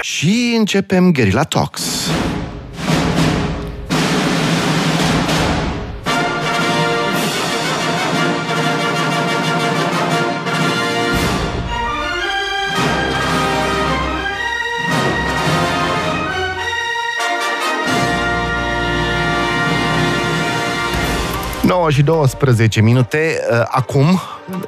Și începem Guerilla Talks. Și 12 minute. Uh, acum,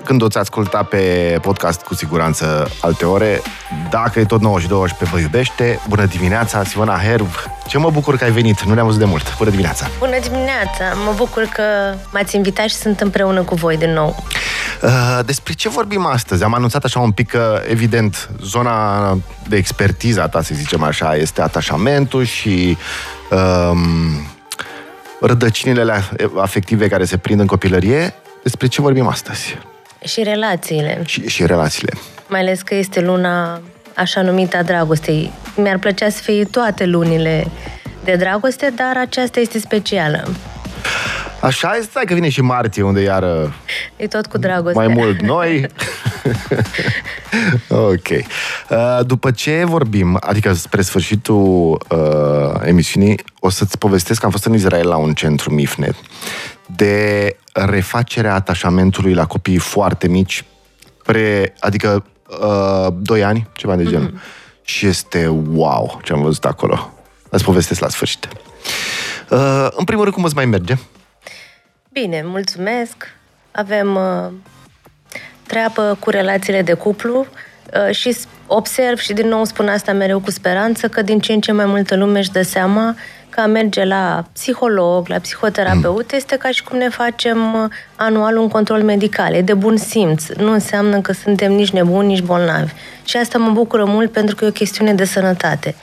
când o ți asculta pe podcast cu siguranță alte ore, dacă e tot 9 și 12 vă iubește, bună dimineața, Simona Herb. Ce mă bucur că ai venit, nu ne-am văzut de mult. Bună dimineața! Bună dimineața! Mă bucur că m-ați invitat și sunt împreună cu voi din nou. Uh, despre ce vorbim astăzi? Am anunțat așa un pic că, evident, zona de expertiză a ta, să zicem așa, este atașamentul și um, rădăcinile afective care se prind în copilărie, despre ce vorbim astăzi? Și relațiile. Și, și relațiile. Mai ales că este luna așa numită a dragostei. Mi-ar plăcea să fie toate lunile de dragoste, dar aceasta este specială. Așa este, stai că vine și martie, unde iară... E tot cu dragoste. Mai mult noi. ok. Uh, după ce vorbim, adică spre sfârșitul uh, emisiunii, o să-ți povestesc că am fost în Israel la un centru MIFNET de refacerea atașamentului la copii foarte mici, pre, adică uh, 2 ani, ceva de genul. Mm-hmm. Și este wow ce am văzut acolo. Îți povestesc la sfârșit. Uh, în primul rând, cum îți mai merge? Bine, mulțumesc. Avem uh, treabă cu relațiile de cuplu uh, și observ și din nou spun asta mereu cu speranță că din ce în ce mai multă lume își dă seama că a merge la psiholog, la psihoterapeut, mm. este ca și cum ne facem uh, anual un control medical. E de bun simț. Nu înseamnă că suntem nici nebuni, nici bolnavi. Și asta mă bucură mult pentru că e o chestiune de sănătate.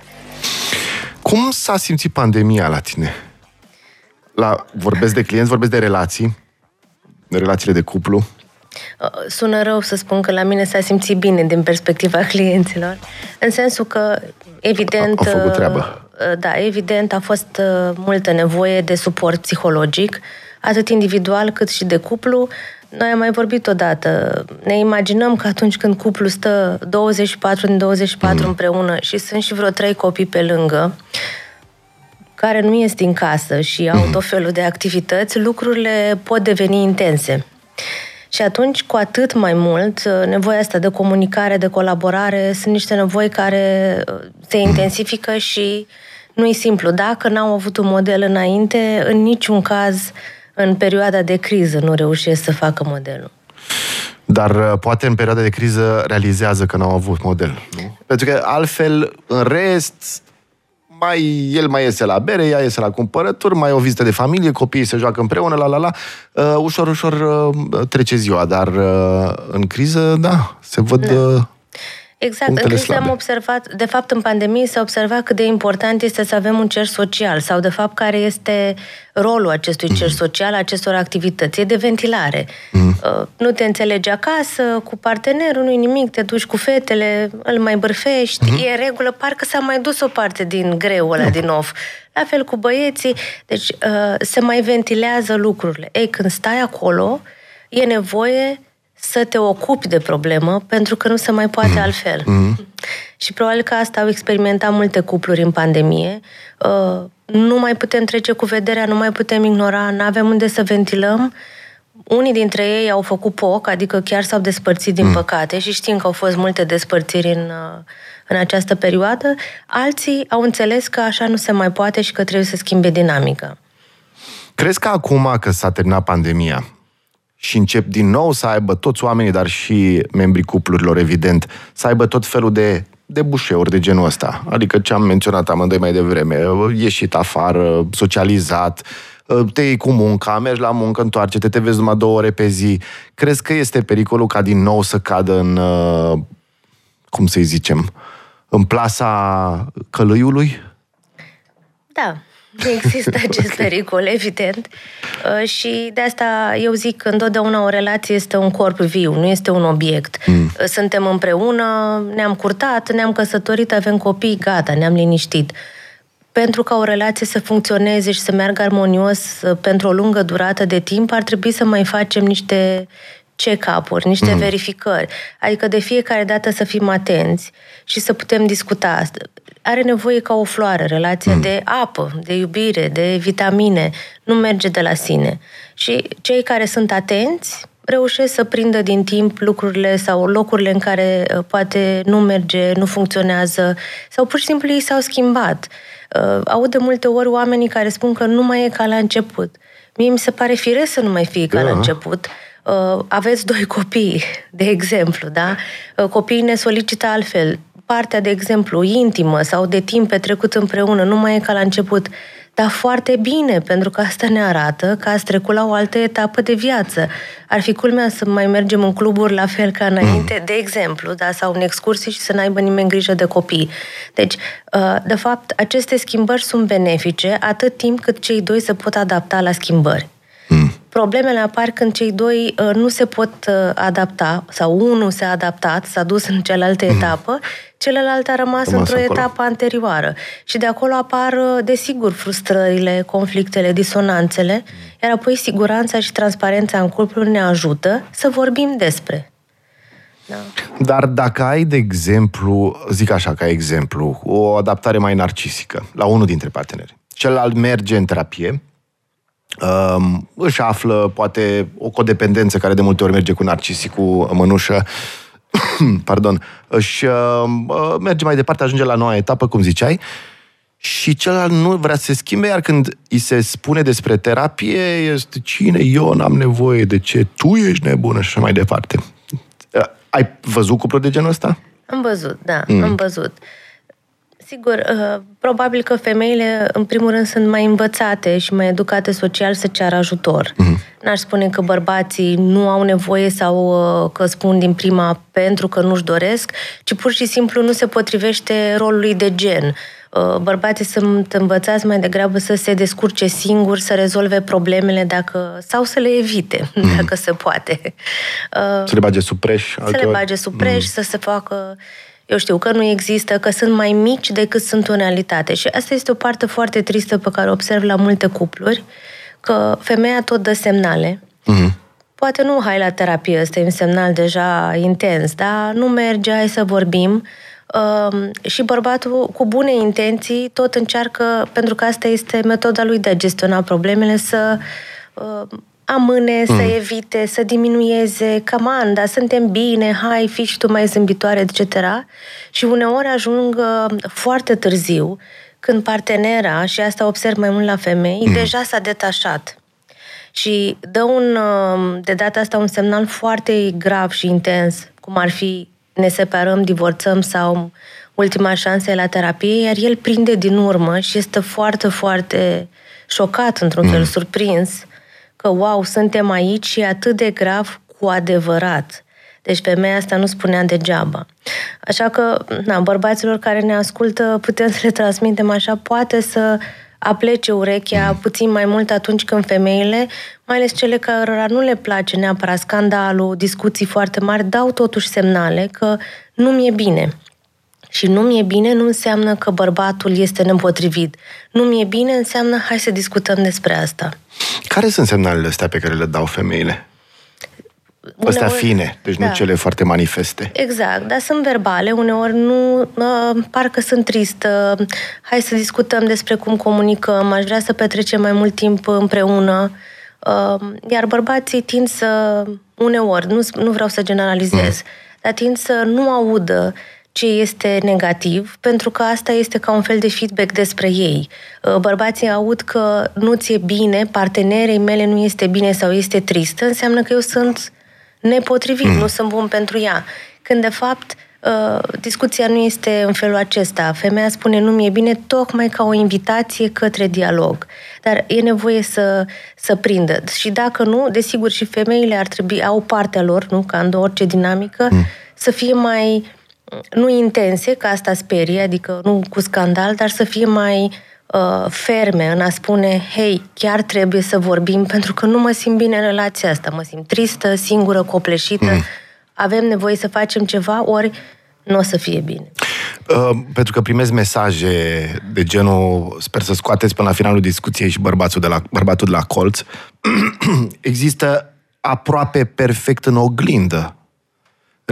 Cum s-a simțit pandemia la tine? La, vorbesc de clienți, vorbesc de relații, de relațiile de cuplu. Uh, sună rău să spun că la mine s-a simțit bine din perspectiva clienților, în sensul că, evident... Au făcut treabă. Uh, da, evident, a fost uh, multă nevoie de suport psihologic, atât individual cât și de cuplu. Noi am mai vorbit odată. Ne imaginăm că atunci când cuplu stă 24 din 24 mm. împreună și sunt și vreo trei copii pe lângă, care nu ies din casă și au tot felul de activități, lucrurile pot deveni intense. Și atunci, cu atât mai mult, nevoia asta de comunicare, de colaborare, sunt niște nevoi care uh, se intensifică și nu e simplu. Dacă n-au avut un model înainte, în niciun caz, în perioada de criză, nu reușesc să facă modelul. Dar uh, poate în perioada de criză realizează că n-au avut model, nu? Pentru că altfel, în rest, mai, el mai iese la bere, ea iese la cumpărături, mai o vizită de familie, copiii se joacă împreună, la la la. Uh, ușor, ușor uh, trece ziua, dar uh, în criză, da, se văd... Da. Uh, Exact. În criză am observat, de fapt, în pandemie s-a observat cât de important este să avem un cer social sau, de fapt, care este rolul acestui mm. cer social, acestor activități. E de ventilare. Mm. Uh, nu te înțelegi acasă, cu partenerul, nu-i nimic, te duci cu fetele, îl mai bârfești, mm. e regulă, parcă s-a mai dus o parte din greul ăla, mm. din off. La fel cu băieții. Deci, uh, se mai ventilează lucrurile. Ei, când stai acolo, e nevoie să te ocupi de problemă, pentru că nu se mai poate mm. altfel. Mm. Și probabil că asta au experimentat multe cupluri în pandemie. Uh, nu mai putem trece cu vederea, nu mai putem ignora, nu avem unde să ventilăm. Unii dintre ei au făcut poc, adică chiar s-au despărțit din mm. păcate și știm că au fost multe despărțiri în, uh, în această perioadă. Alții au înțeles că așa nu se mai poate și că trebuie să schimbe dinamica. Crezi că acum că s-a terminat pandemia, și încep din nou să aibă toți oamenii, dar și membrii cuplurilor, evident, să aibă tot felul de, de bușeuri de genul ăsta. Adică ce am menționat amândoi mai devreme, ieșit afară, socializat, te iei cu munca, mergi la muncă, întoarce-te, te vezi numai două ore pe zi. Crezi că este pericolul ca din nou să cadă în, cum să-i zicem, în plasa călăiului? Da, Există acest pericol, evident. Uh, și de asta eu zic că întotdeauna o relație este un corp viu, nu este un obiect. Mm. Uh, suntem împreună, ne-am curtat, ne-am căsătorit, avem copii, gata, ne-am liniștit. Pentru ca o relație să funcționeze și să meargă armonios uh, pentru o lungă durată de timp, ar trebui să mai facem niște check-up-uri, niște mm. verificări. Adică de fiecare dată să fim atenți și să putem discuta. Are nevoie ca o floare, relația mm. de apă, de iubire, de vitamine. Nu merge de la sine. Și cei care sunt atenți reușesc să prindă din timp lucrurile sau locurile în care uh, poate nu merge, nu funcționează sau pur și simplu ei s-au schimbat. Uh, aud de multe ori oamenii care spun că nu mai e ca la început. Mie mi se pare firesc să nu mai fie ca da. la început. Uh, aveți doi copii, de exemplu, da? Copiii ne solicită altfel. Partea, de exemplu, intimă sau de timp petrecut împreună nu mai e ca la început dar foarte bine, pentru că asta ne arată că ați trecut la o altă etapă de viață. Ar fi culmea să mai mergem în cluburi la fel ca înainte, mm. de exemplu, da, sau în excursii și să n-aibă nimeni grijă de copii. Deci, uh, de fapt, aceste schimbări sunt benefice atât timp cât cei doi se pot adapta la schimbări. Mm. Problemele apar când cei doi uh, nu se pot uh, adapta sau unul s-a adaptat, s-a dus în cealaltă mm. etapă, celălalt a rămas, rămas într-o acolo. etapă anterioară. Și de acolo apar, uh, desigur, frustrările, conflictele, disonanțele, iar apoi siguranța și transparența în cuplu ne ajută să vorbim despre. Da. Dar dacă ai, de exemplu, zic așa ca exemplu, o adaptare mai narcisică la unul dintre parteneri, celălalt merge în terapie, um, își află poate o codependență care de multe ori merge cu narcisicul mănușă, pardon, își uh, uh, merge mai departe, ajunge la noua etapă, cum ziceai, și celălalt nu vrea să se schimbe, iar când îi se spune despre terapie, este cine, eu n-am nevoie, de ce, tu ești nebună și așa mai departe. Uh, ai văzut cupluri de genul ăsta? Am văzut, da, mm. am văzut. Uh, Sigur, uh, probabil că femeile, în primul rând, sunt mai învățate și mai educate social să ceară ajutor. Uh-huh. N-aș spune că bărbații nu au nevoie sau uh, că spun din prima pentru că nu-și doresc, ci pur și simplu nu se potrivește rolului de gen. Uh, bărbații sunt învățați mai degrabă să se descurce singuri, să rezolve problemele dacă sau să le evite, mm. dacă se poate. Să le bage sub preș. Să le bage sub preș, mm. să se facă eu știu că nu există, că sunt mai mici decât sunt în realitate. Și asta este o parte foarte tristă pe care o observ la multe cupluri, că femeia tot dă semnale. Mm-hmm. Poate nu, hai la terapie, ăsta e un semnal deja intens, dar nu merge, hai să vorbim. Uh, și bărbatul, cu bune intenții, tot încearcă, pentru că asta este metoda lui de a gestiona problemele, să uh, amâne, mm. să evite, să diminueze, cam dar suntem bine, hai, fi și tu mai zâmbitoare, etc. Și uneori ajung uh, foarte târziu, când partenera, și asta observ mai mult la femei, mm. deja s-a detașat. Și dă un, uh, de data asta un semnal foarte grav și intens, cum ar fi ne separăm, divorțăm sau ultima șansă e la terapie, iar el prinde din urmă și este foarte, foarte șocat, într-un mm. fel, surprins, că, wow, suntem aici și e atât de grav cu adevărat. Deci femeia asta nu spunea degeaba. Așa că, na, bărbaților care ne ascultă, putem să le transmitem așa, poate să aplece urechea puțin mai mult atunci când femeile, mai ales cele care nu le place neapărat scandalul, discuții foarte mari, dau totuși semnale că nu mi-e bine. Și nu mi-e bine nu înseamnă că bărbatul este nepotrivit. Nu mi-e bine înseamnă hai să discutăm despre asta. Care sunt semnalele astea pe care le dau femeile? Astea fine, deci da. nu cele foarte manifeste. Exact, dar sunt verbale, uneori nu, uh, parcă sunt tristă, hai să discutăm despre cum comunicăm, aș vrea să petrecem mai mult timp împreună. Uh, iar bărbații tind să, uneori, nu, nu vreau să generalizez, mm. dar tind să nu audă ce este negativ, pentru că asta este ca un fel de feedback despre ei. Uh, bărbații aud că nu ți-e bine, partenerei mele nu este bine sau este tristă, înseamnă că eu sunt nepotrivit, mm. nu sunt bun pentru ea. Când, de fapt, uh, discuția nu este în felul acesta. Femeia spune nu mi-e bine tocmai ca o invitație către dialog. Dar e nevoie să, să prindă. Și dacă nu, desigur și femeile ar trebui, au partea lor, nu, ca în orice dinamică, mm. să fie mai nu intense, că asta sperie, adică nu cu scandal, dar să fie mai uh, ferme în a spune, hei, chiar trebuie să vorbim pentru că nu mă simt bine în relația asta, mă simt tristă, singură, copleșită, mm. avem nevoie să facem ceva, ori nu o să fie bine. Uh, pentru că primez mesaje de genul, sper să scoateți până la finalul discuției și bărbatul de la, bărbatul de la colț, există aproape perfect în oglindă.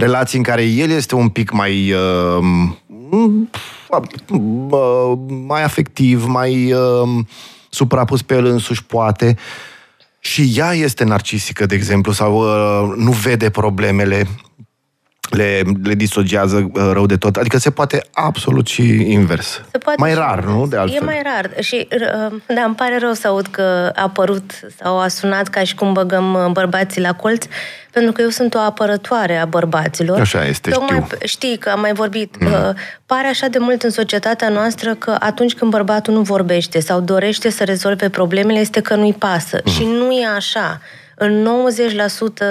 Relații în care el este un pic mai uh, uh, mai afectiv, mai uh, suprapus pe el însuși, poate. Și ea este narcisică, de exemplu, sau uh, nu vede problemele le, le disociază uh, rău de tot. Adică se poate absolut și invers. Se poate mai rar, invers. nu? De altfel. E mai rar. Și, uh, da, îmi pare rău să aud că a apărut sau a sunat ca și cum băgăm uh, bărbații la colț, pentru că eu sunt o apărătoare a bărbaților. Așa este, Tocmai, știu. Știi că am mai vorbit. Mm. Pare așa de mult în societatea noastră că atunci când bărbatul nu vorbește sau dorește să rezolve problemele, este că nu-i pasă. Mm. Și nu e așa în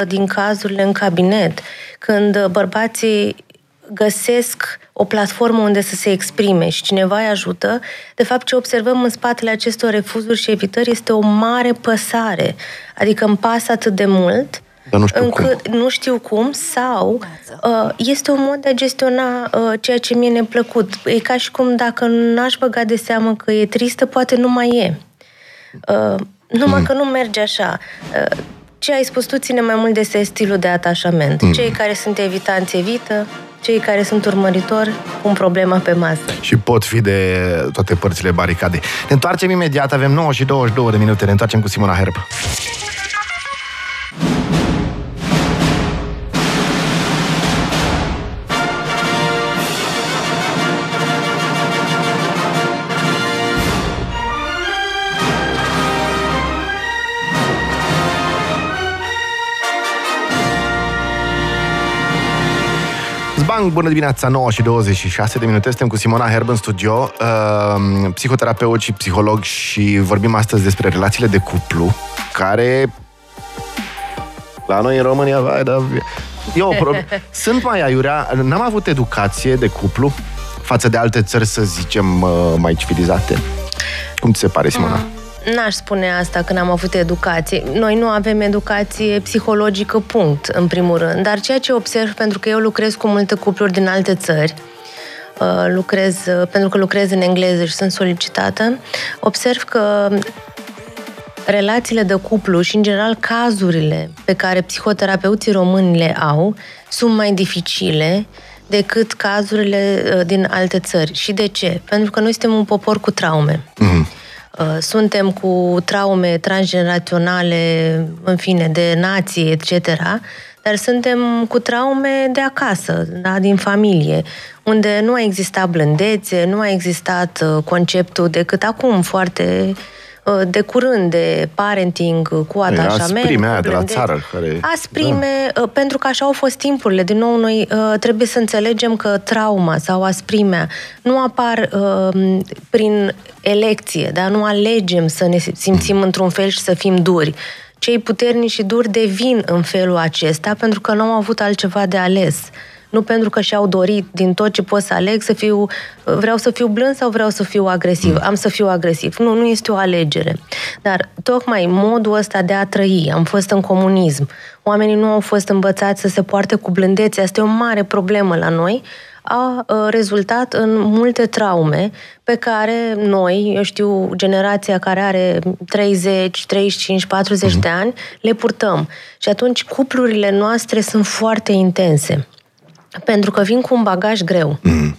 90% din cazurile în cabinet, când bărbații găsesc o platformă unde să se exprime și cineva îi ajută, de fapt ce observăm în spatele acestor refuzuri și evitări este o mare păsare. Adică îmi pasă atât de mult dar nu știu încât cum. nu știu cum sau uh, este un mod de a gestiona uh, ceea ce mie neplăcut. E ca și cum dacă n-aș băga de seamă că e tristă, poate nu mai e. Uh, numai mm. că nu merge așa. Uh, ce ai spus tu ține mai mult de stilul de atașament. Mm. Cei care sunt evitanți evită, cei care sunt urmăritori pun problema pe masă. Și pot fi de toate părțile baricadei. Ne întoarcem imediat, avem 9 și 22 de minute, ne întoarcem cu Simona Herb. Bang, bună dimineața, 9 și 26 de minute, suntem cu Simona Herb în studio, uh, psihoterapeut și psiholog și vorbim astăzi despre relațiile de cuplu, care la noi în România, vai, da, e o problemă. Sunt mai aiurea, n-am avut educație de cuplu față de alte țări, să zicem, uh, mai civilizate. Cum ți se pare, Simona? Mm. N-aș spune asta când am avut educație. Noi nu avem educație psihologică, punct, în primul rând. Dar ceea ce observ, pentru că eu lucrez cu multe cupluri din alte țări, uh, lucrez, uh, pentru că lucrez în engleză și sunt solicitată, observ că relațiile de cuplu și, în general, cazurile pe care psihoterapeuții români le au sunt mai dificile decât cazurile uh, din alte țări. Și de ce? Pentru că noi suntem un popor cu traume. Mm-hmm. Uh, suntem cu traume transgeneraționale, în fine, de nație, etc., dar suntem cu traume de acasă, da, din familie, unde nu a existat blândețe, nu a existat uh, conceptul decât acum foarte Uh, de curând de parenting cu atașament. Asprime aia de la țară. Care... Asprime, da. Uh, pentru că așa au fost timpurile. Din nou, noi uh, trebuie să înțelegem că trauma sau asprimea nu apar prin elecție, da? nu alegem să ne simțim mm. într-un fel și să fim duri. Cei puternici și duri devin în felul acesta pentru că nu au avut altceva de ales nu pentru că și-au dorit din tot ce pot să aleg să fiu, vreau să fiu blând sau vreau să fiu agresiv, mm. am să fiu agresiv. Nu, nu este o alegere. Dar tocmai modul ăsta de a trăi, am fost în comunism, oamenii nu au fost învățați să se poarte cu blândețe, asta e o mare problemă la noi, a rezultat în multe traume pe care noi, eu știu, generația care are 30, 35, 40 mm. de ani, le purtăm. Și atunci cuplurile noastre sunt foarte intense. Pentru că vin cu un bagaj greu. Mm.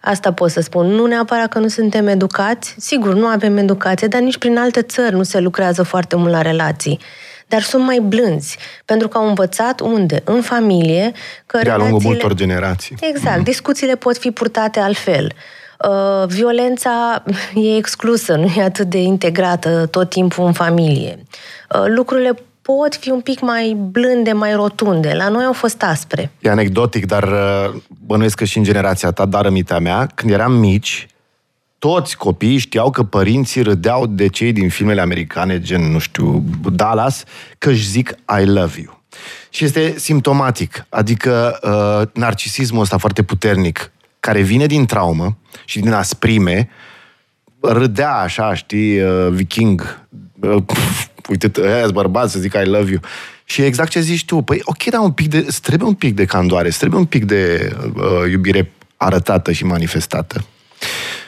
Asta pot să spun. Nu neapărat că nu suntem educați, sigur, nu avem educație, dar nici prin alte țări nu se lucrează foarte mult la relații. Dar sunt mai blânzi, pentru că au învățat unde? În familie. Că De-a lungul multor generații. Exact. Mm. Discuțiile pot fi purtate altfel. Uh, violența e exclusă, nu e atât de integrată tot timpul în familie. Uh, lucrurile pot fi un pic mai blânde, mai rotunde. La noi au fost aspre. E anecdotic, dar uh, bănuiesc că și în generația ta, dar rămita mea, când eram mici, toți copiii știau că părinții râdeau de cei din filmele americane, gen, nu știu, Dallas, că își zic I love you. Și este simptomatic, adică uh, narcisismul ăsta foarte puternic, care vine din traumă și din asprime, râdea așa, știi, uh, viking, uh, uite, ăia bărbați să zic I love you. Și exact ce zici tu, păi ok, dar un pic de, trebuie un pic de candoare, trebuie un pic de uh, iubire arătată și manifestată.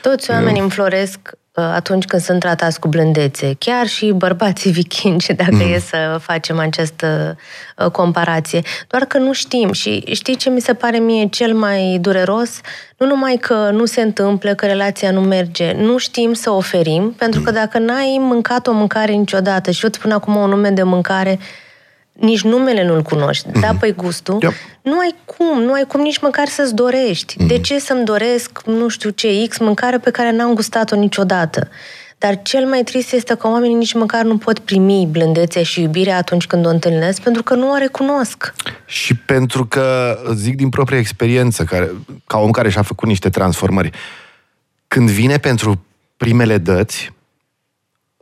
Toți oamenii înfloresc uh, atunci când sunt tratați cu blândețe. Chiar și bărbații vikingi, dacă mm. e să facem această uh, comparație. Doar că nu știm și știi ce mi se pare mie cel mai dureros? Nu numai că nu se întâmplă, că relația nu merge, nu știm să oferim, pentru că dacă n-ai mâncat o mâncare niciodată și eu îți spun acum un nume de mâncare nici numele nu-l cunoști, mm-hmm. da, păi gustul, yep. nu ai cum, nu ai cum nici măcar să-ți dorești. Mm-hmm. De ce să-mi doresc, nu știu ce, X, mâncare pe care n-am gustat-o niciodată? Dar cel mai trist este că oamenii nici măcar nu pot primi blândețea și iubirea atunci când o întâlnesc, pentru că nu o recunosc. Și pentru că, zic din propria experiență, care, ca om care și-a făcut niște transformări, când vine pentru primele dăți,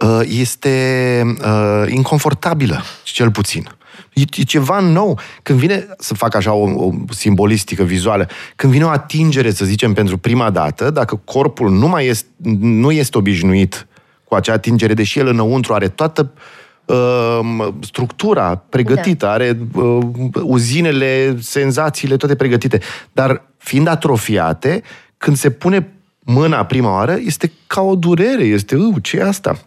ă, este ă, inconfortabilă, cel puțin. E, e ceva nou. Când vine, să fac așa o, o simbolistică vizuală, când vine o atingere, să zicem, pentru prima dată, dacă corpul nu mai este, nu este obișnuit cu acea atingere, deși el înăuntru are toată uh, structura pregătită, da. are uh, uzinele, senzațiile toate pregătite, dar fiind atrofiate, când se pune mâna prima oară, este ca o durere, este, ce e asta?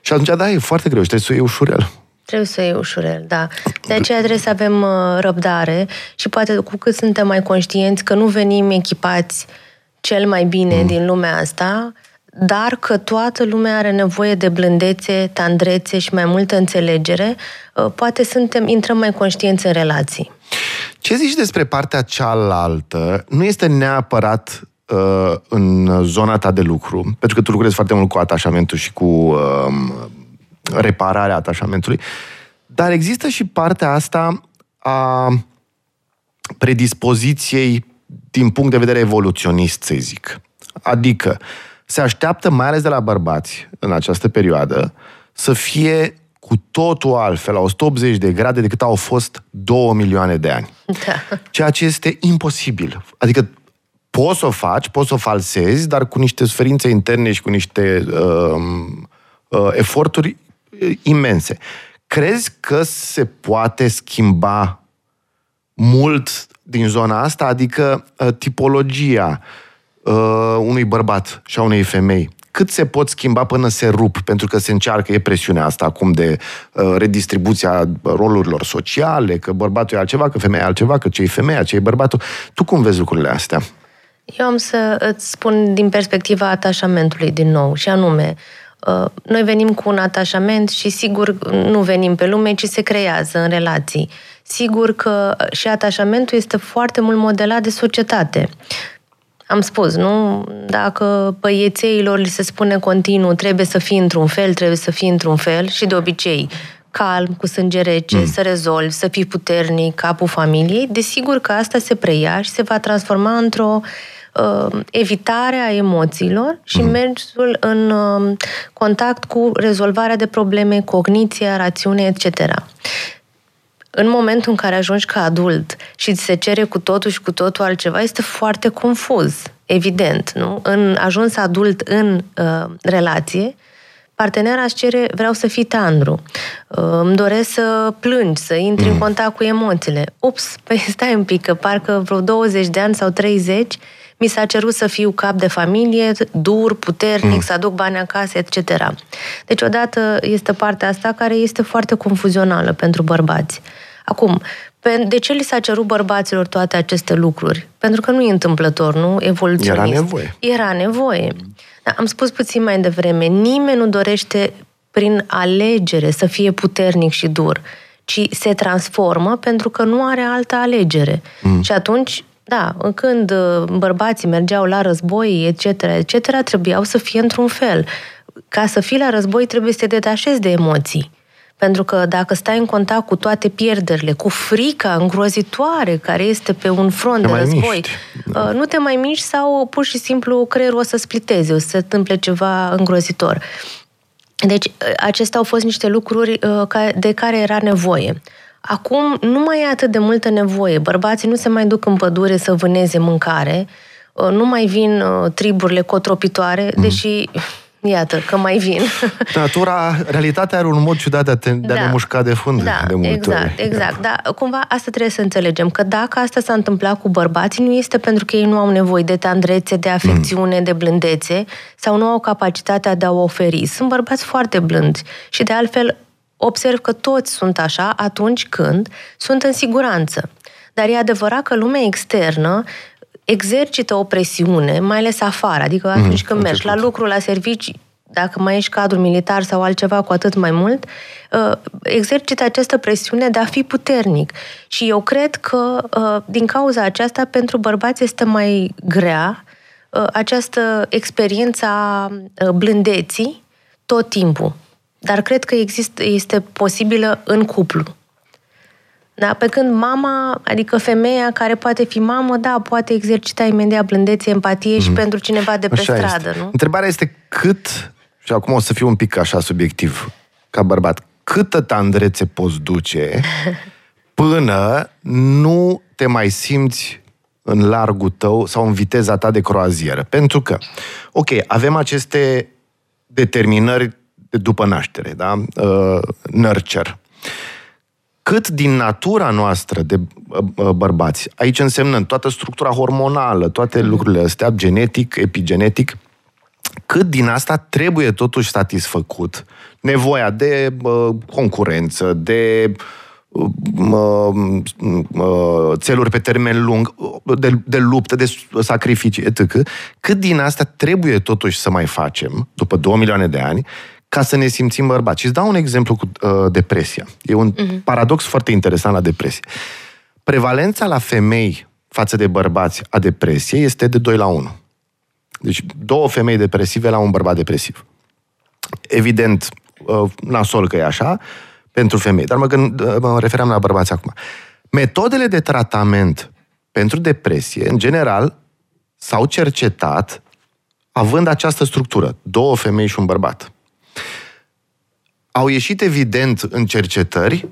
Și atunci, da, e foarte greu și trebuie să o iei ușurel. Trebuie să iei ușurel, da. De aceea trebuie să avem uh, răbdare și poate cu cât suntem mai conștienți că nu venim echipați cel mai bine mm. din lumea asta, dar că toată lumea are nevoie de blândețe, tandrețe și mai multă înțelegere, uh, poate suntem, intrăm mai conștienți în relații. Ce zici despre partea cealaltă? Nu este neapărat uh, în zona ta de lucru, pentru că tu lucrezi foarte mult cu atașamentul și cu uh, repararea atașamentului. Dar există și partea asta a predispoziției din punct de vedere evoluționist, să zic. Adică se așteaptă, mai ales de la bărbați, în această perioadă, să fie cu totul altfel, la 180 de grade, decât au fost 2 milioane de ani. Da. Ceea ce este imposibil. Adică poți să o faci, poți să o falsezi, dar cu niște suferințe interne și cu niște uh, uh, eforturi imense. Crezi că se poate schimba mult din zona asta? Adică uh, tipologia uh, unui bărbat și a unei femei cât se pot schimba până se rup, pentru că se încearcă, e presiunea asta acum de uh, redistribuția rolurilor sociale, că bărbatul e altceva, că femeia e altceva, că ce e femeia, ce e bărbatul. Tu cum vezi lucrurile astea? Eu am să îți spun din perspectiva atașamentului din nou, și anume, Uh, noi venim cu un atașament și sigur nu venim pe lume, ci se creează în relații. Sigur că și atașamentul este foarte mult modelat de societate. Am spus, nu? Dacă băiețeilor li se spune continuu trebuie să fii într-un fel, trebuie să fii într-un fel și de obicei calm, cu sânge rece, mm. să rezolvi, să fii puternic, capul familiei, desigur că asta se preia și se va transforma într-o uh, uh, evitarea emoțiilor și mm. mersul în uh, contact cu rezolvarea de probleme, cogniția, rațiune, etc. În momentul în care ajungi ca adult și ți se cere cu totul și cu totul altceva, este foarte confuz, evident, nu? În ajuns adult în uh, relație, partenera își cere, vreau să fii tandru, uh, îmi doresc să plângi, să intri mm. în contact cu emoțiile. Ups, păi stai un pic, că parcă vreo 20 de ani sau 30 mi s-a cerut să fiu cap de familie, dur, puternic, mm. să aduc bani acasă, etc. Deci, odată este partea asta care este foarte confuzională pentru bărbați. Acum, de ce li s-a cerut bărbaților toate aceste lucruri? Pentru că nu e întâmplător, nu? Evoluționist. Era nevoie. Era nevoie. Da, am spus puțin mai devreme, nimeni nu dorește prin alegere să fie puternic și dur, ci se transformă pentru că nu are altă alegere. Mm. Și atunci da, când uh, bărbații mergeau la război, etc., etc., trebuiau să fie într-un fel. Ca să fii la război trebuie să te detașezi de emoții. Pentru că dacă stai în contact cu toate pierderile, cu frica îngrozitoare care este pe un front te de război, da. nu te mai miști sau pur și simplu creierul o să spliteze, o să se întâmple ceva îngrozitor. Deci, acestea au fost niște lucruri de care era nevoie. Acum nu mai e atât de multă nevoie. Bărbații nu se mai duc în pădure să vâneze mâncare, uh, nu mai vin uh, triburile cotropitoare, mm. deși Iată, că mai vin. Natura, realitatea are un mod ciudat de a, te, de a da. ne mușca de fund da, de multe exact, ori. exact. Dar cumva asta trebuie să înțelegem, că dacă asta s-a întâmplat cu bărbații, nu este pentru că ei nu au nevoie de tandrețe, de afecțiune, mm. de blândețe, sau nu au capacitatea de a o oferi. Sunt bărbați foarte blânzi și de altfel observ că toți sunt așa atunci când sunt în siguranță. Dar e adevărat că lumea externă exercită o presiune, mai ales afară, adică mhm, atunci mm, când mergi la lucru, la servici, dacă mai ești cadru militar sau altceva, cu atât mai mult, uh, exercită această presiune de a fi puternic. Și eu cred că, uh, din cauza aceasta, pentru bărbați este mai grea uh, această experiență a blândeții tot timpul. Dar cred că există, este posibilă în cuplu. Da? Pe când mama, adică femeia care poate fi mamă, da, poate exercita imediat blândețe, empatie mm-hmm. și mhm. pentru cineva de pe așa stradă, este. nu? Întrebarea este cât, și acum o să fiu un pic așa subiectiv, ca bărbat, câtă tandrețe poți duce până nu te mai simți în largul tău sau în viteza ta de croazieră. Pentru că, ok, avem aceste determinări de după naștere, da? Uh, nurture cât din natura noastră de bărbați, aici însemnând toată structura hormonală, toate mm. lucrurile astea, genetic, epigenetic, cât din asta trebuie totuși satisfăcut nevoia de uh, concurență, de uh, uh, țeluri pe termen lung, de, de luptă, de sacrificii, etc. Cât din asta trebuie totuși să mai facem, după două milioane de ani, ca să ne simțim bărbați. Și îți dau un exemplu cu uh, depresia. E un uh-huh. paradox foarte interesant la depresie. Prevalența la femei față de bărbați a depresiei este de 2 la 1. Deci două femei depresive la un bărbat depresiv. Evident, uh, nasol că e așa, pentru femei. Dar mă, gând, uh, mă referam la bărbați acum. Metodele de tratament pentru depresie, în general, s-au cercetat având această structură. Două femei și un bărbat au ieșit evident în cercetări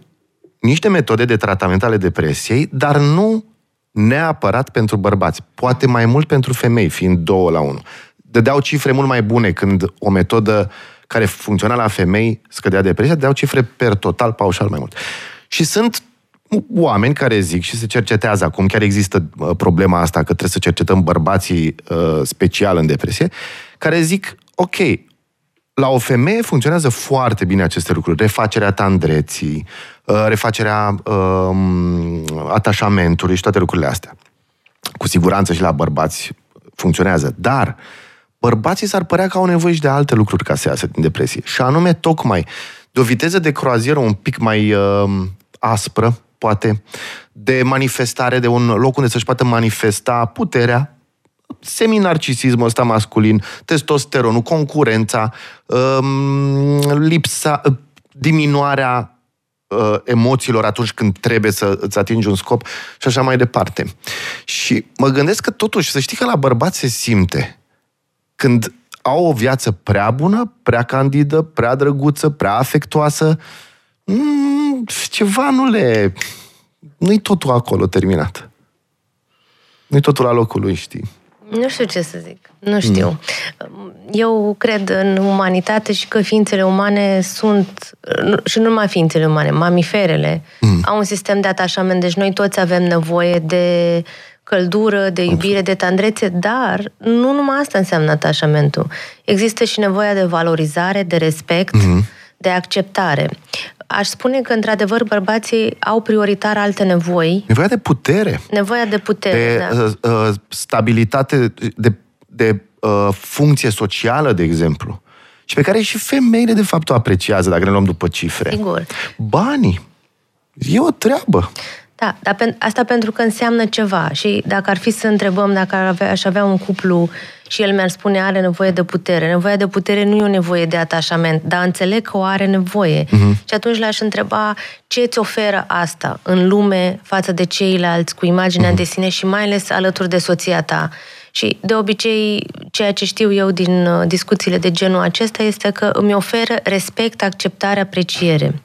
niște metode de tratament ale depresiei, dar nu neapărat pentru bărbați. Poate mai mult pentru femei, fiind două la unul. Dădeau cifre mult mai bune când o metodă care funcționa la femei scădea depresia, dădeau cifre per total, paușal mai mult. Și sunt oameni care zic și se cercetează acum, chiar există uh, problema asta că trebuie să cercetăm bărbații uh, special în depresie, care zic, ok, la o femeie funcționează foarte bine aceste lucruri. Refacerea tandreții, uh, refacerea um, atașamentului și toate lucrurile astea. Cu siguranță și la bărbați funcționează. Dar bărbații s-ar părea că au nevoie și de alte lucruri ca să iasă din depresie. Și anume, tocmai, de o viteză de croazieră un pic mai uh, aspră, poate, de manifestare, de un loc unde să-și poată manifesta puterea, seminarcisismul ăsta masculin, testosteronul, concurența, um, lipsa, diminuarea uh, emoțiilor atunci când trebuie să îți atingi un scop și așa mai departe. Și mă gândesc că totuși, să știi că la bărbați se simte când au o viață prea bună, prea candidă, prea drăguță, prea afectoasă, mm, ceva nu le... Nu-i totul acolo terminat. Nu-i totul la locul lui, știi? Nu știu ce să zic. Nu știu. Mm. Eu cred în umanitate și că ființele umane sunt, și nu numai ființele umane, mamiferele, mm. au un sistem de atașament, deci noi toți avem nevoie de căldură, de iubire, de tandrețe, dar nu numai asta înseamnă atașamentul. Există și nevoia de valorizare, de respect, mm de acceptare aș spune că, într-adevăr, bărbații au prioritar alte nevoi. Nevoia de putere. Nevoia de putere, de da. uh, uh, stabilitate, de, de uh, funcție socială, de exemplu. Și pe care și femeile, de fapt, o apreciază, dacă ne luăm după cifre. Sigur. Banii. E o treabă. Da, dar pen, asta pentru că înseamnă ceva. Și dacă ar fi să întrebăm dacă ar avea, aș avea un cuplu și el mi-ar spune are nevoie de putere. Nevoia de putere nu e o nevoie de atașament, dar înțeleg că o are nevoie. Uh-huh. Și atunci le-aș întreba ce îți oferă asta în lume față de ceilalți cu imaginea uh-huh. de sine și mai ales alături de soția ta. Și de obicei, ceea ce știu eu din uh, discuțiile de genul acesta este că îmi oferă respect, acceptare, apreciere.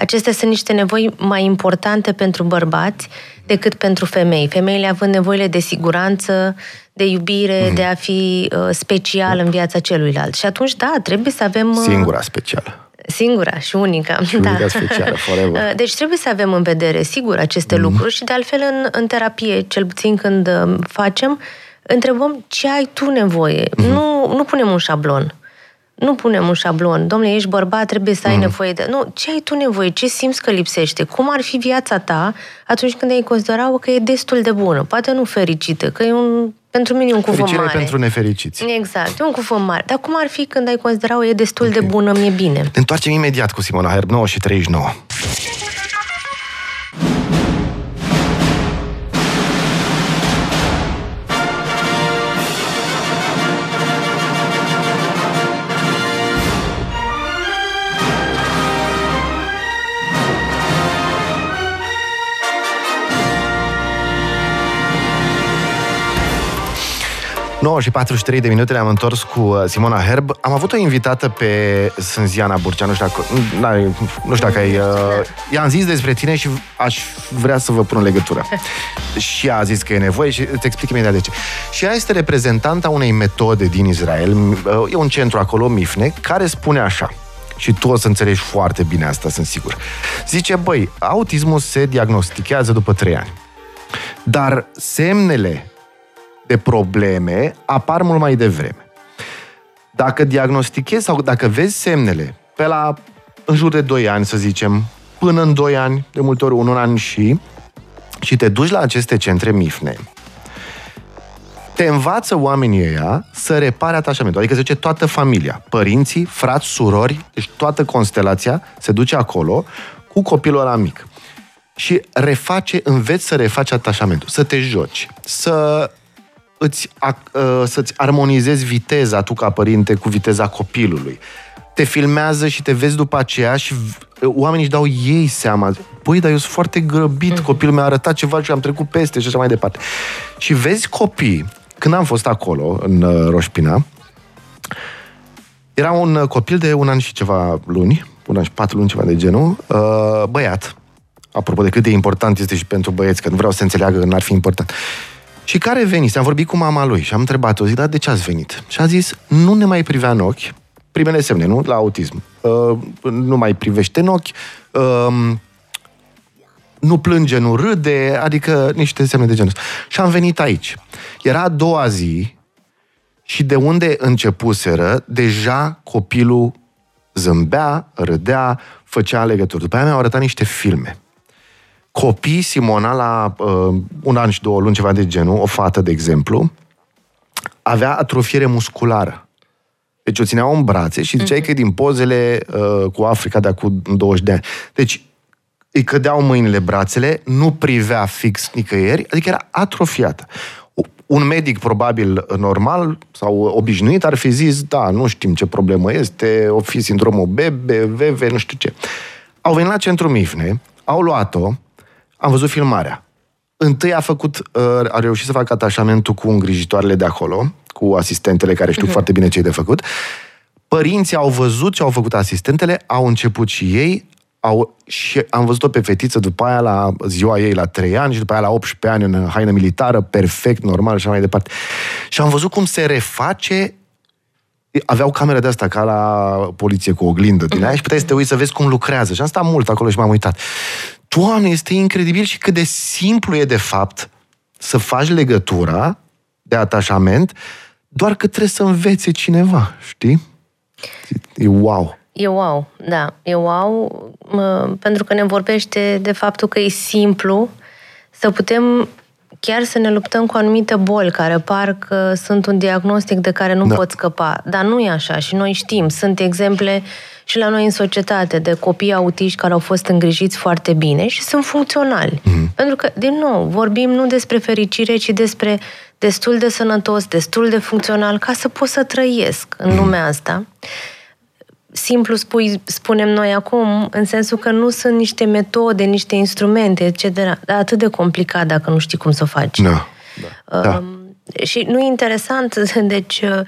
Acestea sunt niște nevoi mai importante pentru bărbați decât pentru femei. Femeile având nevoile de siguranță, de iubire, mm. de a fi uh, special în viața celuilalt. Și atunci, da, trebuie să avem... Uh, Singura specială. Singura și unică. Și da. specială, forever. Uh, deci trebuie să avem în vedere, sigur, aceste mm. lucruri și de altfel în, în terapie, cel puțin când uh, facem, întrebăm ce ai tu nevoie. Mm. Nu, nu punem un șablon. Nu punem un șablon. Domnule, ești bărbat, trebuie să ai mm. nevoie de... Nu, ce ai tu nevoie? Ce simți că lipsește? Cum ar fi viața ta atunci când ai considera că e destul de bună? Poate nu fericită, că e un... Pentru mine e un cuvânt mare. pentru nefericiți. Exact, e un cuvânt mare. Dar cum ar fi când ai considera e destul okay. de bună, mi-e bine? Ne întoarcem imediat cu Simona Herb, 9 și 39. 9 și 43 de minute ne-am întors cu uh, Simona Herb. Am avut o invitată pe Sânziana Burcea, nu știu dacă, nu știu dacă ai... Uh, i-am zis despre tine și aș vrea să vă pun în legătură. și ea a zis că e nevoie și îți explic imediat de ce. Și ea este reprezentanta unei metode din Israel, uh, e un centru acolo, Mifne, care spune așa, și tu o să înțelegi foarte bine asta, sunt sigur. Zice, băi, autismul se diagnostichează după 3 ani. Dar semnele de probleme apar mult mai devreme. Dacă diagnostichezi sau dacă vezi semnele pe la în jur de 2 ani, să zicem, până în 2 ani, de multe ori un an și, și te duci la aceste centre MIFNE, te învață oamenii ăia să repare atașamentul. Adică se duce toată familia, părinții, frați, surori, deci toată constelația se duce acolo cu copilul ăla mic. Și reface, înveți să refaci atașamentul, să te joci, să îți, uh, să-ți armonizezi viteza tu ca părinte cu viteza copilului. Te filmează și te vezi după aceea și uh, oamenii își dau ei seama. Păi, dar eu sunt foarte grăbit, mm-hmm. copilul mi-a arătat ceva și am trecut peste și așa mai departe. Și vezi copii, când am fost acolo, în uh, Roșpina, era un copil de un an și ceva luni, un an și patru luni, ceva de genul, băiat, apropo de cât de important este și pentru băieți, că nu vreau să înțeleagă că n-ar fi important. Și care venise? Am vorbit cu mama lui și am întrebat-o, zic, dar de ce ați venit? Și a zis, nu ne mai privea în ochi, primele semne, nu? La autism. Uh, nu mai privește în ochi, uh, nu plânge, nu râde, adică niște semne de genul ăsta. Și am venit aici. Era a doua zi și de unde începuseră, deja copilul zâmbea, râdea, făcea legături. După aia mi-au arătat niște filme copii, Simona, la uh, un an și două luni, ceva de genul, o fată, de exemplu, avea atrofiere musculară. Deci o țineau în brațe și ziceai mm-hmm. că din pozele uh, cu Africa de acum 20 de ani. Deci îi cădeau mâinile, brațele, nu privea fix nicăieri, adică era atrofiată. Un medic probabil normal sau obișnuit ar fi zis, da, nu știm ce problemă este, o fi sindromul BBVV, nu știu ce. Au venit la centru Mifne, au luat-o, am văzut filmarea. Întâi a făcut, uh, a reușit să facă atașamentul cu îngrijitoarele de acolo, cu asistentele care știu uh-huh. foarte bine ce e de făcut. Părinții au văzut ce au făcut asistentele, au început și ei, au, și am văzut-o pe fetiță după aia la ziua ei la 3 ani și după aia la 18 ani în haină militară, perfect, normal și așa mai departe. Și am văzut cum se reface aveau camere de asta ca la poliție cu oglindă din aia și puteai să te uiți să vezi cum lucrează. Și am stat mult acolo și m-am uitat. Doamne, este incredibil și cât de simplu e de fapt să faci legătura de atașament, doar că trebuie să învețe cineva, știi? E wow. E wow, da, e wow, pentru că ne vorbește de faptul că e simplu să putem chiar să ne luptăm cu anumite boli care par că sunt un diagnostic de care nu da. pot scăpa. Dar nu e așa și noi știm. Sunt exemple și la noi în societate de copii autiști care au fost îngrijiți foarte bine și sunt funcționali. Mm-hmm. Pentru că, din nou, vorbim nu despre fericire, ci despre destul de sănătos, destul de funcțional ca să pot să trăiesc în mm-hmm. lumea asta simplu spui, spunem noi acum, în sensul că nu sunt niște metode, niște instrumente, etc. Dar atât de complicat dacă nu știi cum să o faci. Da. da. Uh, da. Și nu e interesant, deci, uh,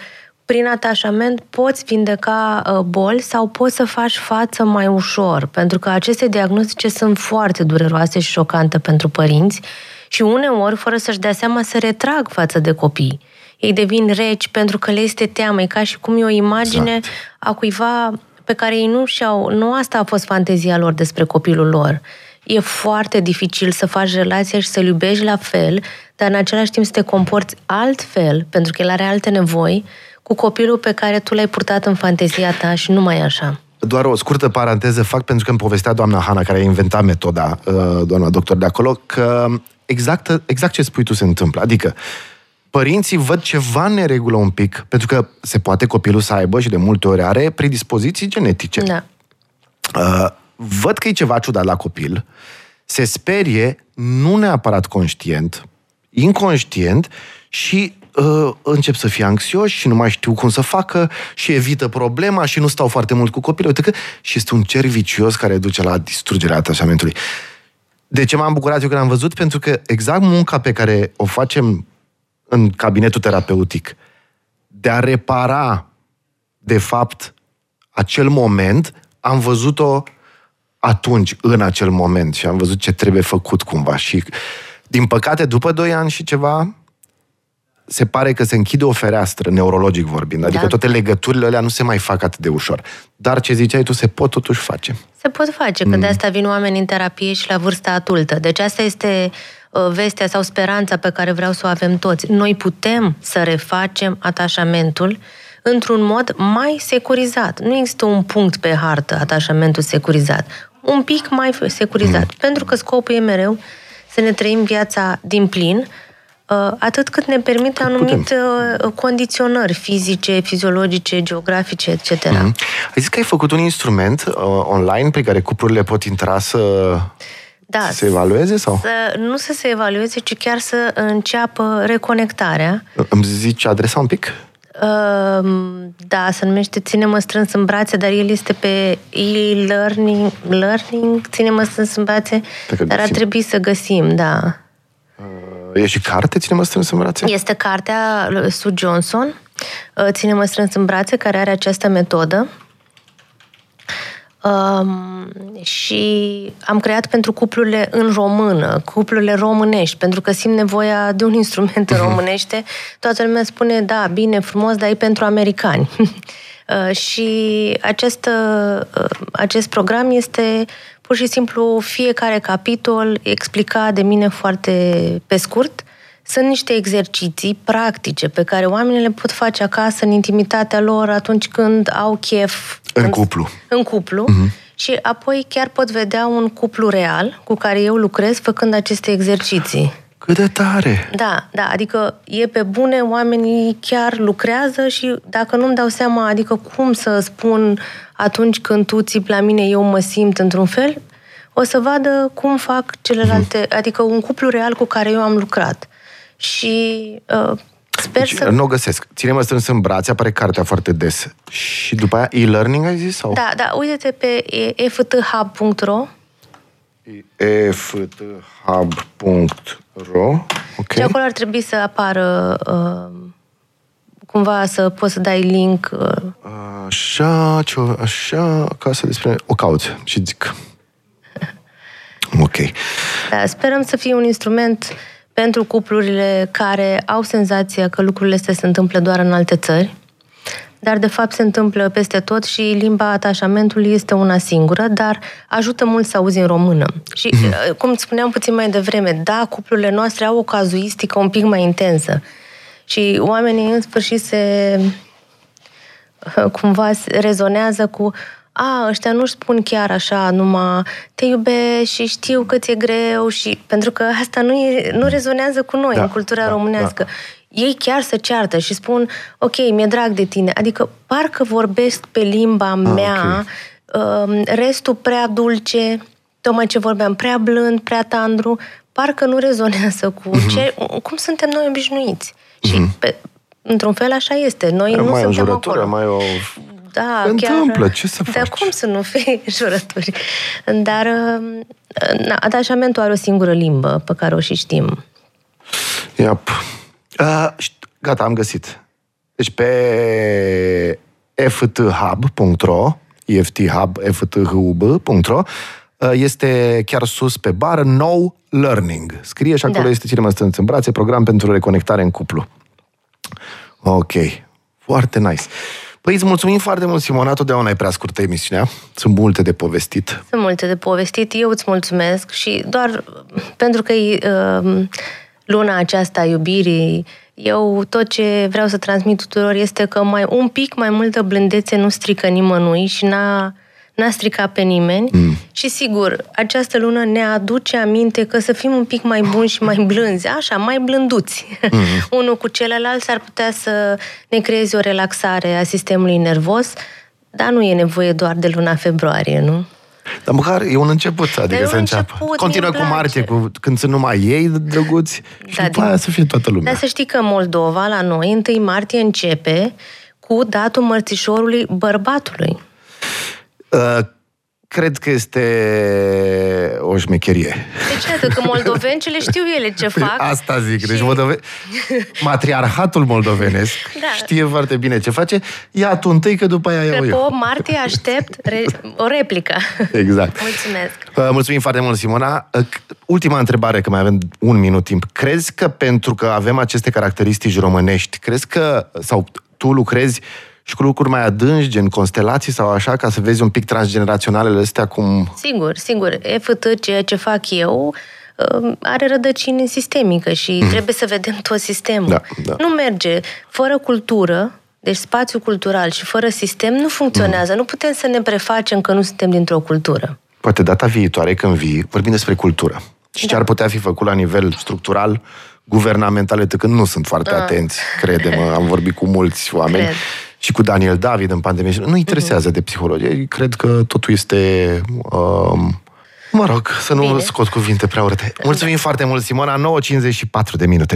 prin atașament poți vindeca uh, boli sau poți să faci față mai ușor, pentru că aceste diagnostice sunt foarte dureroase și șocante pentru părinți și uneori, fără să-și dea seama, se retrag față de copii. Ei devin reci pentru că le este teamă, e ca și cum e o imagine exact. a cuiva pe care ei nu și-au... Nu asta a fost fantezia lor despre copilul lor. E foarte dificil să faci relația și să-l iubești la fel, dar în același timp să te comporți altfel, pentru că el are alte nevoi, cu copilul pe care tu l-ai purtat în fantezia ta și nu mai așa. Doar o scurtă paranteză fac pentru că îmi povestea doamna Hana, care a inventat metoda, uh, doamna doctor de acolo, că exact, exact ce spui tu se întâmplă. Adică, părinții văd ceva neregulă un pic, pentru că se poate copilul să aibă și de multe ori are predispoziții genetice. Da. Uh, văd că e ceva ciudat la copil, se sperie, nu neapărat conștient, inconștient și uh, încep să fie anxioși și nu mai știu cum să facă și evită problema și nu stau foarte mult cu copilul. Uite că și este un cer vicios care duce la distrugerea atașamentului. De ce m-am bucurat eu când am văzut? Pentru că exact munca pe care o facem în cabinetul terapeutic, de a repara, de fapt, acel moment, am văzut-o atunci, în acel moment și am văzut ce trebuie făcut cumva. Și, din păcate, după 2 ani și ceva, se pare că se închide o fereastră, neurologic vorbind. Adică da. toate legăturile alea nu se mai fac atât de ușor. Dar ce ziceai tu, se pot totuși face. Se pot face, că mm. de asta vin oameni în terapie și la vârsta adultă. Deci asta este uh, vestea sau speranța pe care vreau să o avem toți. Noi putem să refacem atașamentul într-un mod mai securizat. Nu există un punct pe hartă, atașamentul securizat. Un pic mai securizat. Mm. Pentru că scopul e mereu să ne trăim viața din plin, Uh, atât cât ne permite anumite uh, condiționări fizice, fiziologice, geografice, etc. Mm-hmm. Ai zis că ai făcut un instrument uh, online pe care cuplurile pot intra să da, să se evalueze? sau? Să, nu să se evalueze, ci chiar să înceapă reconectarea. Îmi zici adresa un pic? Uh, da, se numește Ține-mă strâns în brațe, dar el este pe e-learning, learning, Ține-mă strâns în brațe, dar ar trebui să găsim, da. E și carte, Ține-mă strâns în brațe? Este cartea lui Sue Johnson, uh, Ține-mă strâns în brațe, care are această metodă. Um, și am creat pentru cuplurile în română, cuplurile românești, pentru că simt nevoia de un instrument în mhm. românește. Toată lumea spune, da, bine, frumos, dar e pentru americani. uh, și acest, uh, acest program este pur și simplu fiecare capitol explicat de mine foarte pe scurt. Sunt niște exerciții practice pe care oamenii le pot face acasă în intimitatea lor atunci când au chef. În cuplu. În cuplu. Uh-huh. Și apoi chiar pot vedea un cuplu real cu care eu lucrez făcând aceste exerciții. Cât de tare! Da, da, adică e pe bune, oamenii chiar lucrează și dacă nu-mi dau seama, adică cum să spun atunci când tu țipi la mine, eu mă simt într-un fel, o să vadă cum fac celelalte, mm. adică un cuplu real cu care eu am lucrat. Și uh, sper deci, să... Nu o găsesc. Ține-mă strâns în brațe, apare cartea foarte des. Și după aia e-learning ai zis? Sau? Da, da, uite-te pe efthub.ro efthub.ro okay. Și acolo ar trebui să apară uh, cumva să poți să dai link. Uh... Așa, ce, așa, ca să despre... O cauți și zic. Ok. Da, sperăm să fie un instrument pentru cuplurile care au senzația că lucrurile astea se întâmplă doar în alte țări, dar de fapt se întâmplă peste tot și limba atașamentului este una singură, dar ajută mult să auzi în română. Și, mm-hmm. cum spuneam puțin mai devreme, da, cuplurile noastre au o cazuistică un pic mai intensă și oamenii în sfârșit se cumva rezonează cu a, ăștia nu-și spun chiar așa, numai te iubești și știu că ți-e greu și... Pentru că asta nu, e, nu rezonează cu noi da, în cultura da, românească. Da. Ei chiar se ceartă și spun, ok, mi-e drag de tine. Adică parcă vorbesc pe limba ah, mea, okay. restul prea dulce, tocmai ce vorbeam, prea blând, prea tandru, parcă nu rezonează cu mm-hmm. ce, cum suntem noi obișnuiți. Mm-hmm. Și mhm. pe, într-un fel așa este. Noi nu mai suntem acolo. Mai o da, Se întâmplă, ce să faci? Dar cum să nu fie jurături? Dar na, atașamentul are o singură limbă pe care o și știm. Yep. Uh, gata, am găsit. Deci pe fthub.ro ifthub, fthub.ro este chiar sus pe bară No Learning. Scrie și acolo da. este cine mă strâns în brațe, program pentru reconectare în cuplu. Ok. Foarte nice. Păi îți mulțumim foarte mult, Simona, totdeauna ai prea scurtă emisiunea. Sunt multe de povestit. Sunt multe de povestit. Eu îți mulțumesc și doar pentru că e uh, luna aceasta a iubirii, eu tot ce vreau să transmit tuturor este că mai un pic mai multă blândețe nu strică nimănui și n-a n-a stricat pe nimeni mm. și sigur, această lună ne aduce aminte că să fim un pic mai buni și mai blânzi, așa, mai blânduți. Mm. Unul cu celălalt s-ar putea să ne creeze o relaxare a sistemului nervos, dar nu e nevoie doar de luna februarie, nu? Dar măcar e un început, adică să înceapă. Continuă cu martie, cu, când sunt numai ei drăguți și da, după din... aia să fie toată lumea. Dar să știi că Moldova, la noi, 1 martie începe cu datul mărțișorului bărbatului. Uh, cred că este o șmecherie. Deci, iată că moldovencele știu ele ce păi fac. Asta zic. Deci și... Deci moldove... matriarhatul moldovenesc da. știe foarte bine ce face. Ia tu întâi, că după aia iau eu. Pe martie aștept re... o replică. Exact. Mulțumesc. Uh, mulțumim foarte mult, Simona. Uh, ultima întrebare, că mai avem un minut timp. Crezi că pentru că avem aceste caracteristici românești, crezi că, sau tu lucrezi și cu lucruri mai adânci, gen constelații sau așa, ca să vezi un pic transgeneraționalele astea cum... Sigur, sigur. EFT, ceea ce fac eu, um, are rădăcini sistemică și mm. trebuie să vedem tot sistemul. Da, da. Nu merge. Fără cultură, deci spațiu cultural și fără sistem nu funcționează. Mm. Nu putem să ne prefacem că nu suntem dintr-o cultură. Poate data viitoare, când vii, vorbim despre cultură. Și da. ce ar putea fi făcut la nivel structural, guvernamental, când nu sunt foarte ah. atenți, credem, am vorbit cu mulți oameni. Cred și cu Daniel David în pandemie. Nu interesează uh-huh. de psihologie. Cred că totul este... Um, mă rog, să nu Bine. scot cuvinte prea urâte. Mulțumim foarte mult, Simona. 9.54 de minute.